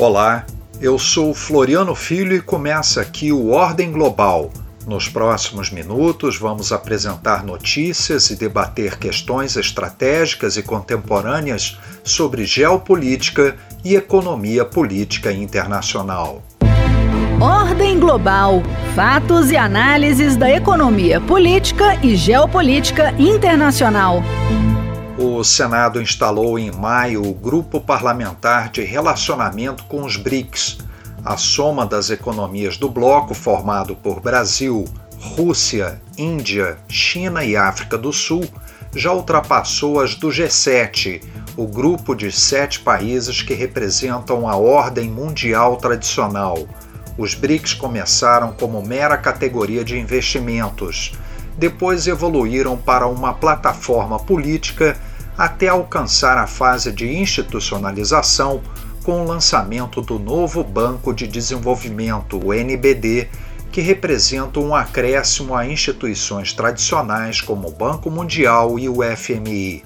Olá, eu sou Floriano Filho e começa aqui o Ordem Global. Nos próximos minutos, vamos apresentar notícias e debater questões estratégicas e contemporâneas sobre geopolítica e economia política internacional. Ordem Global Fatos e análises da economia política e geopolítica internacional. O Senado instalou em maio o Grupo Parlamentar de Relacionamento com os BRICS, a soma das economias do bloco formado por Brasil, Rússia, Índia, China e África do Sul já ultrapassou as do G7, o grupo de sete países que representam a ordem mundial tradicional. Os BRICS começaram como mera categoria de investimentos, depois evoluíram para uma plataforma política até alcançar a fase de institucionalização com o lançamento do novo Banco de Desenvolvimento, o NBD, que representa um acréscimo a instituições tradicionais como o Banco Mundial e o FMI.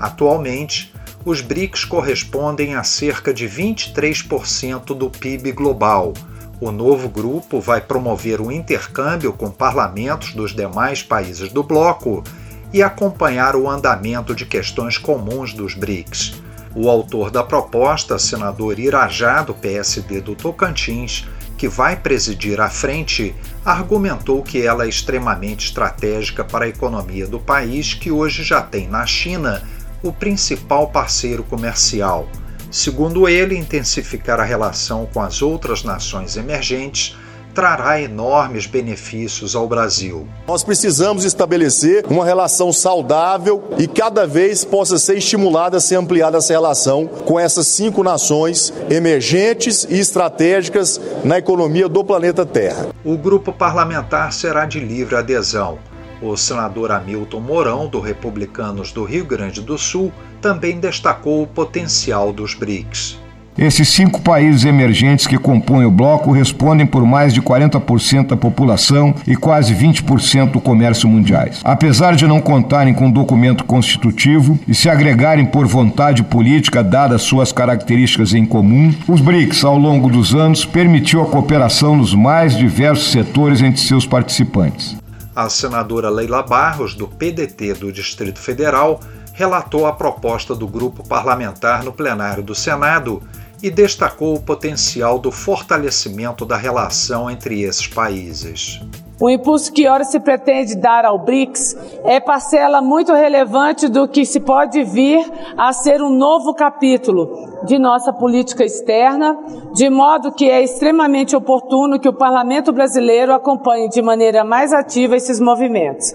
Atualmente, os BRICS correspondem a cerca de 23% do PIB global. O novo grupo vai promover o intercâmbio com parlamentos dos demais países do bloco e acompanhar o andamento de questões comuns dos BRICS. O autor da proposta, senador Irajá, do PSD do Tocantins, que vai presidir a frente, argumentou que ela é extremamente estratégica para a economia do país, que hoje já tem na China o principal parceiro comercial. Segundo ele, intensificar a relação com as outras nações emergentes trará enormes benefícios ao Brasil. Nós precisamos estabelecer uma relação saudável e cada vez possa ser estimulada, ser ampliada essa relação com essas cinco nações emergentes e estratégicas na economia do planeta Terra. O grupo parlamentar será de livre adesão. O senador Hamilton Mourão, do Republicanos do Rio Grande do Sul, também destacou o potencial dos BRICS. Esses cinco países emergentes que compõem o bloco respondem por mais de 40% da população e quase 20% do comércio mundiais. Apesar de não contarem com um documento constitutivo e se agregarem por vontade política, dadas suas características em comum, os BRICS, ao longo dos anos, permitiu a cooperação nos mais diversos setores entre seus participantes. A senadora Leila Barros, do PDT do Distrito Federal, relatou a proposta do grupo parlamentar no plenário do Senado e destacou o potencial do fortalecimento da relação entre esses países. O impulso que ora se pretende dar ao BRICS é parcela muito relevante do que se pode vir a ser um novo capítulo de nossa política externa, de modo que é extremamente oportuno que o Parlamento brasileiro acompanhe de maneira mais ativa esses movimentos.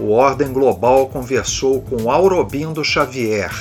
O Ordem Global conversou com Aurobindo Xavier,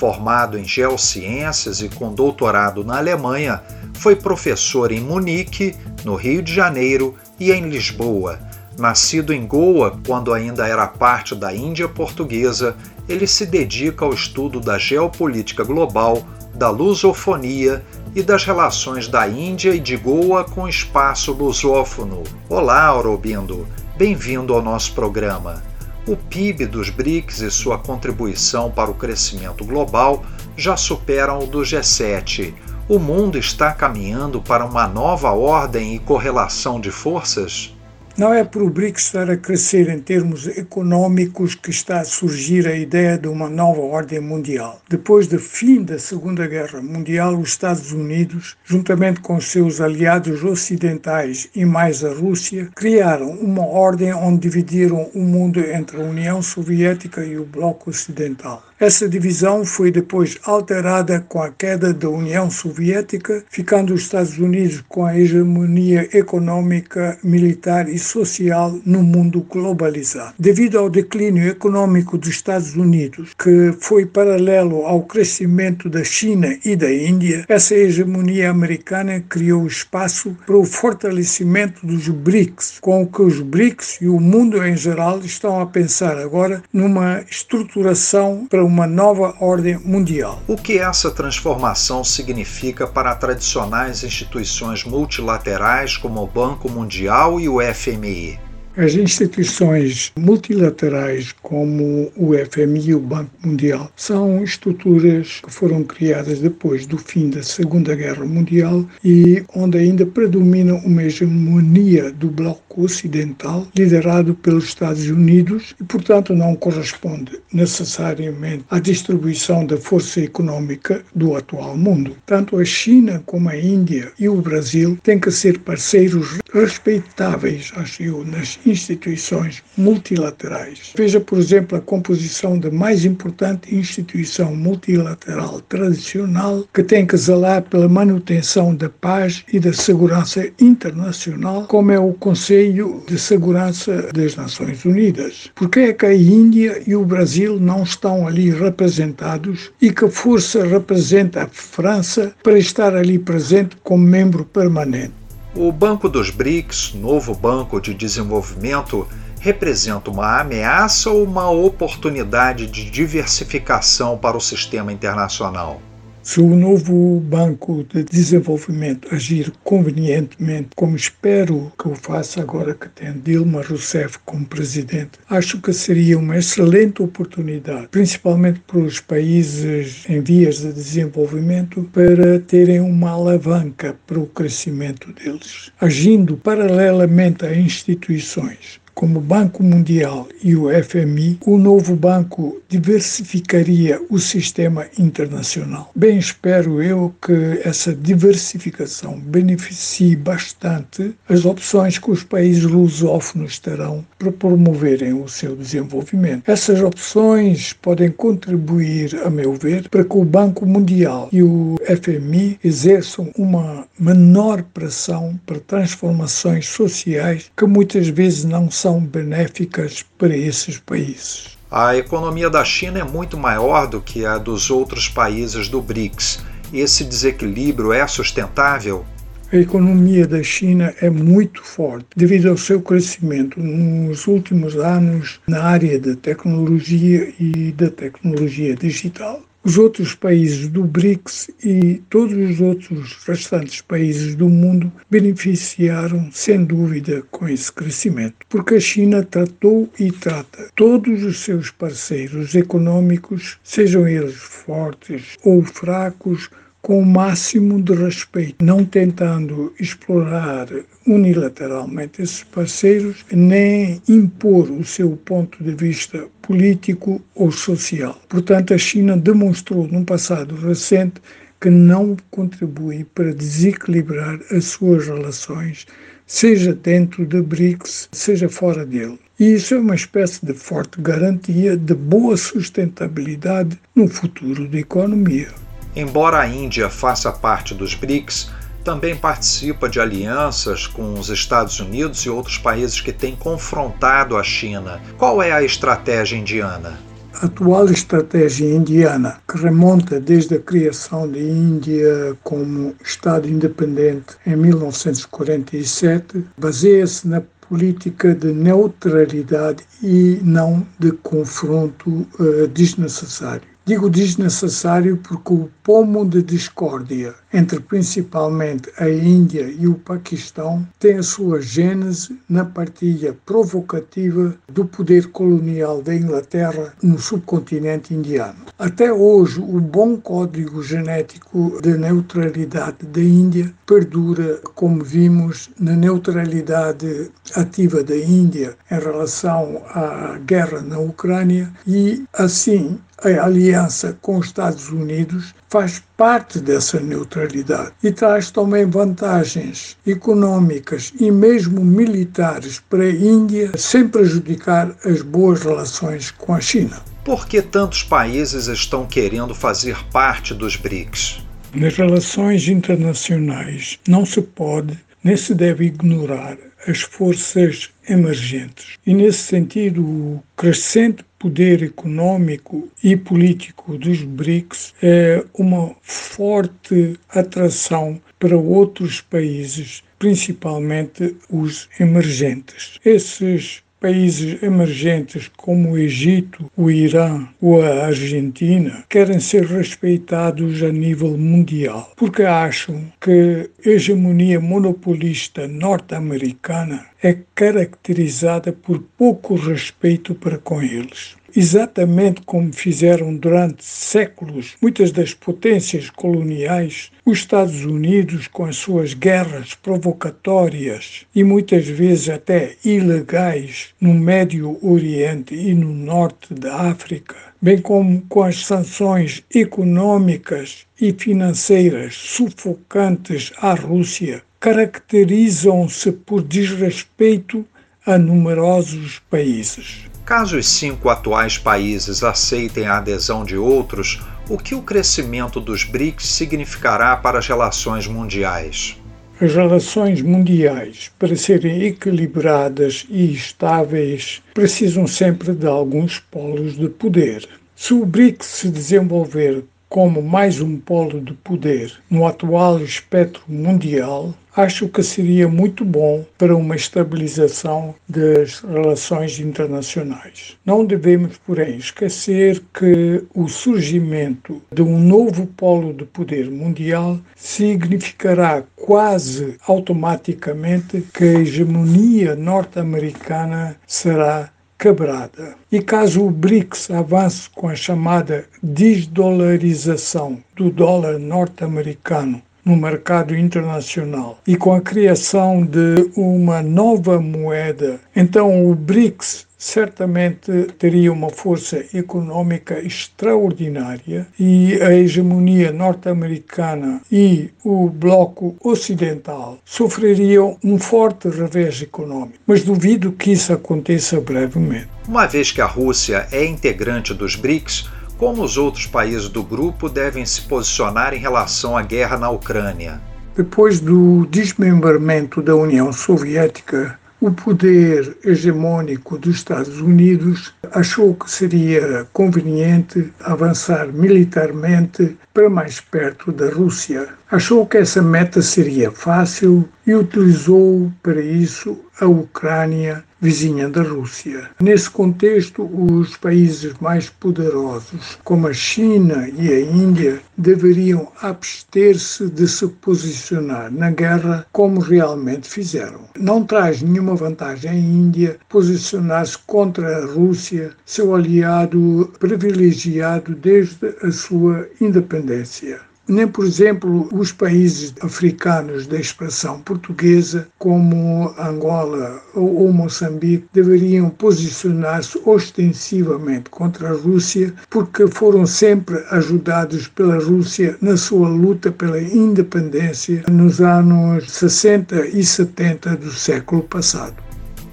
Formado em geociências e com doutorado na Alemanha, foi professor em Munique, no Rio de Janeiro e em Lisboa. Nascido em Goa quando ainda era parte da Índia Portuguesa, ele se dedica ao estudo da geopolítica global, da lusofonia e das relações da Índia e de Goa com o espaço lusófono. Olá, Aurobindo! Bem-vindo ao nosso programa. O PIB dos BRICS e sua contribuição para o crescimento global já superam o do G7. O mundo está caminhando para uma nova ordem e correlação de forças? Não é por o BRICS estar a crescer em termos econômicos que está a surgir a ideia de uma nova ordem mundial. Depois do fim da Segunda Guerra Mundial, os Estados Unidos, juntamente com seus aliados ocidentais e mais a Rússia, criaram uma ordem onde dividiram o mundo entre a União Soviética e o Bloco Ocidental. Essa divisão foi depois alterada com a queda da União Soviética, ficando os Estados Unidos com a hegemonia econômica, militar e social no mundo globalizado. Devido ao declínio econômico dos Estados Unidos, que foi paralelo ao crescimento da China e da Índia, essa hegemonia americana criou espaço para o fortalecimento dos BRICS, com o que os BRICS e o mundo em geral estão a pensar agora numa estruturação para uma nova ordem mundial. O que essa transformação significa para tradicionais instituições multilaterais como o Banco Mundial e o FMI? As instituições multilaterais, como o FMI e o Banco Mundial, são estruturas que foram criadas depois do fim da Segunda Guerra Mundial e onde ainda predomina uma hegemonia do bloco ocidental, liderado pelos Estados Unidos, e, portanto, não corresponde necessariamente à distribuição da força econômica do atual mundo. Tanto a China como a Índia e o Brasil têm que ser parceiros respeitáveis, acho eu, nas instituições multilaterais. Veja, por exemplo, a composição da mais importante instituição multilateral tradicional que tem que zelar pela manutenção da paz e da segurança internacional, como é o Conselho de Segurança das Nações Unidas. Por que é que a Índia e o Brasil não estão ali representados e que força representa a França para estar ali presente como membro permanente? O Banco dos BRICS, novo banco de desenvolvimento, representa uma ameaça ou uma oportunidade de diversificação para o sistema internacional? Se o novo Banco de Desenvolvimento agir convenientemente, como espero que o faça agora que tem Dilma Rousseff como presidente, acho que seria uma excelente oportunidade, principalmente para os países em vias de desenvolvimento, para terem uma alavanca para o crescimento deles, agindo paralelamente a instituições como o Banco Mundial e o FMI, o novo banco diversificaria o sistema internacional. Bem, espero eu que essa diversificação beneficie bastante as opções que os países lusófonos terão para promoverem o seu desenvolvimento. Essas opções podem contribuir, a meu ver, para que o Banco Mundial e o FMI exerçam uma menor pressão para transformações sociais que muitas vezes não são são benéficas para esses países. A economia da China é muito maior do que a dos outros países do BRICS. Esse desequilíbrio é sustentável? A economia da China é muito forte devido ao seu crescimento nos últimos anos na área da tecnologia e da tecnologia digital. Os outros países do BRICS e todos os outros restantes países do mundo beneficiaram, sem dúvida, com esse crescimento, porque a China tratou e trata todos os seus parceiros econômicos, sejam eles fortes ou fracos, com o máximo de respeito, não tentando explorar unilateralmente esses parceiros, nem impor o seu ponto de vista político ou social. Portanto, a China demonstrou num passado recente que não contribui para desequilibrar as suas relações, seja dentro da BRICS, seja fora dele. E isso é uma espécie de forte garantia de boa sustentabilidade no futuro da economia. Embora a Índia faça parte dos BRICS, também participa de alianças com os Estados Unidos e outros países que têm confrontado a China. Qual é a estratégia indiana? A atual estratégia indiana, que remonta desde a criação da Índia como Estado independente em 1947, baseia-se na política de neutralidade e não de confronto uh, desnecessário. Digo desnecessário porque o pomo de discórdia entre principalmente a Índia e o Paquistão tem a sua gênese na partilha provocativa do poder colonial da Inglaterra no subcontinente indiano. Até hoje, o bom código genético de neutralidade da Índia perdura, como vimos, na neutralidade ativa da Índia em relação à guerra na Ucrânia e, assim, a aliança com os Estados Unidos faz parte dessa neutralidade e traz também vantagens econômicas e mesmo militares para a Índia, sem prejudicar as boas relações com a China. Por que tantos países estão querendo fazer parte dos BRICS? Nas relações internacionais não se pode nem se deve ignorar as forças emergentes. E, nesse sentido, o crescente poder econômico e político dos BRICS é uma forte atração para outros países, principalmente os emergentes. Esses países emergentes como o Egito, o Irã ou a Argentina querem ser respeitados a nível mundial, porque acham que a hegemonia monopolista norte-americana é caracterizada por pouco respeito para com eles. Exatamente como fizeram durante séculos muitas das potências coloniais, os Estados Unidos, com as suas guerras provocatórias e muitas vezes até ilegais no Médio Oriente e no norte da África, bem como com as sanções econômicas e financeiras sufocantes à Rússia, caracterizam-se por desrespeito a numerosos países. Caso os cinco atuais países aceitem a adesão de outros, o que o crescimento dos BRICS significará para as relações mundiais? As relações mundiais, para serem equilibradas e estáveis, precisam sempre de alguns polos de poder. Se o BRICS se desenvolver como mais um polo de poder no atual espectro mundial, acho que seria muito bom para uma estabilização das relações internacionais. Não devemos, porém, esquecer que o surgimento de um novo polo de poder mundial significará quase automaticamente que a hegemonia norte-americana será quebrada. E caso o BRICS avance com a chamada desdolarização do dólar norte-americano no mercado internacional e com a criação de uma nova moeda, então o BRICS certamente teria uma força econômica extraordinária e a hegemonia norte-americana e o bloco ocidental sofreriam um forte revés econômico. Mas duvido que isso aconteça brevemente. Uma vez que a Rússia é integrante dos BRICS, como os outros países do grupo devem se posicionar em relação à guerra na Ucrânia? Depois do desmembramento da União Soviética, o poder hegemônico dos Estados Unidos achou que seria conveniente avançar militarmente para mais perto da Rússia. Achou que essa meta seria fácil e utilizou para isso a Ucrânia vizinha da Rússia. Nesse contexto, os países mais poderosos, como a China e a Índia, deveriam abster-se de se posicionar na guerra como realmente fizeram. Não traz nenhuma vantagem à Índia posicionar-se contra a Rússia, seu aliado privilegiado desde a sua independência nem, por exemplo, os países africanos da expressão portuguesa, como Angola ou Moçambique, deveriam posicionar-se ostensivamente contra a Rússia, porque foram sempre ajudados pela Rússia na sua luta pela independência nos anos 60 e 70 do século passado.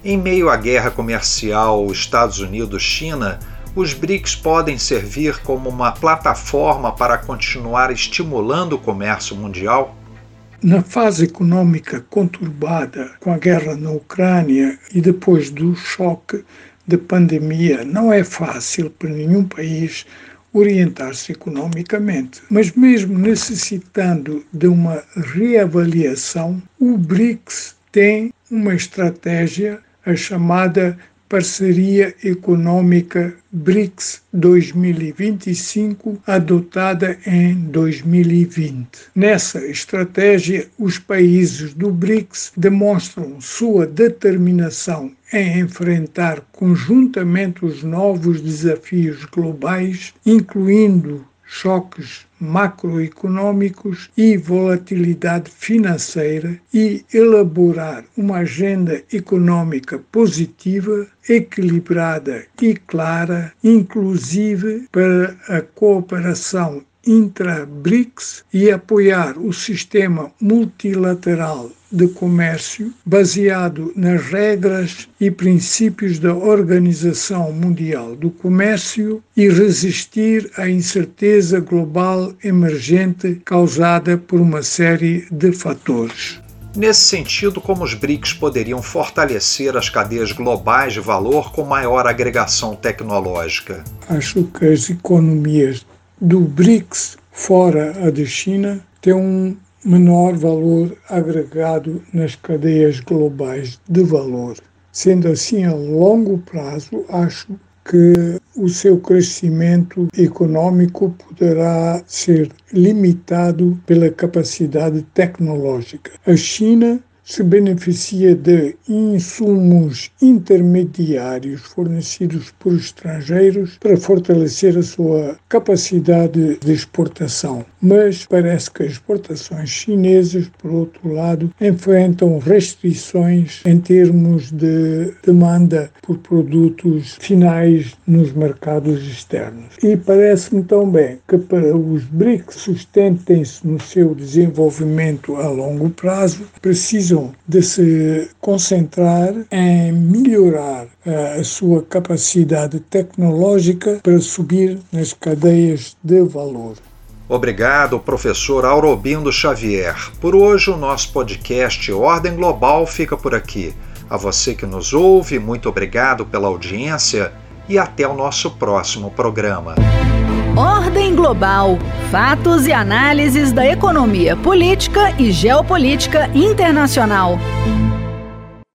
Em meio à guerra comercial Estados Unidos-China, os BRICS podem servir como uma plataforma para continuar estimulando o comércio mundial? Na fase econômica conturbada com a guerra na Ucrânia e depois do choque da pandemia, não é fácil para nenhum país orientar-se economicamente. Mas, mesmo necessitando de uma reavaliação, o BRICS tem uma estratégia, a chamada Parceria Econômica BRICS 2025, adotada em 2020. Nessa estratégia, os países do BRICS demonstram sua determinação em enfrentar conjuntamente os novos desafios globais, incluindo choques macroeconômicos e volatilidade financeira e elaborar uma agenda econômica positiva, equilibrada e clara, inclusive para a cooperação intra-BRICS e apoiar o sistema multilateral de comércio baseado nas regras e princípios da Organização Mundial do Comércio e resistir à incerteza global emergente causada por uma série de fatores. Nesse sentido, como os BRICS poderiam fortalecer as cadeias globais de valor com maior agregação tecnológica? Acho que as economias do BRICS, fora a de China, têm um menor valor agregado nas cadeias globais de valor. Sendo assim, a longo prazo, acho que o seu crescimento econômico poderá ser limitado pela capacidade tecnológica. A China se beneficia de insumos intermediários fornecidos por estrangeiros para fortalecer a sua capacidade de exportação. Mas parece que as exportações chinesas, por outro lado, enfrentam restrições em termos de demanda por produtos finais nos mercados externos. E parece-me também que para os BRICS sustentem-se no seu desenvolvimento a longo prazo, precisam de se concentrar em melhorar eh, a sua capacidade tecnológica para subir nas cadeias de valor. Obrigado, professor Aurobindo Xavier. Por hoje, o nosso podcast Ordem Global fica por aqui. A você que nos ouve, muito obrigado pela audiência e até o nosso próximo programa. Ordem Global. Fatos e análises da economia política e geopolítica internacional.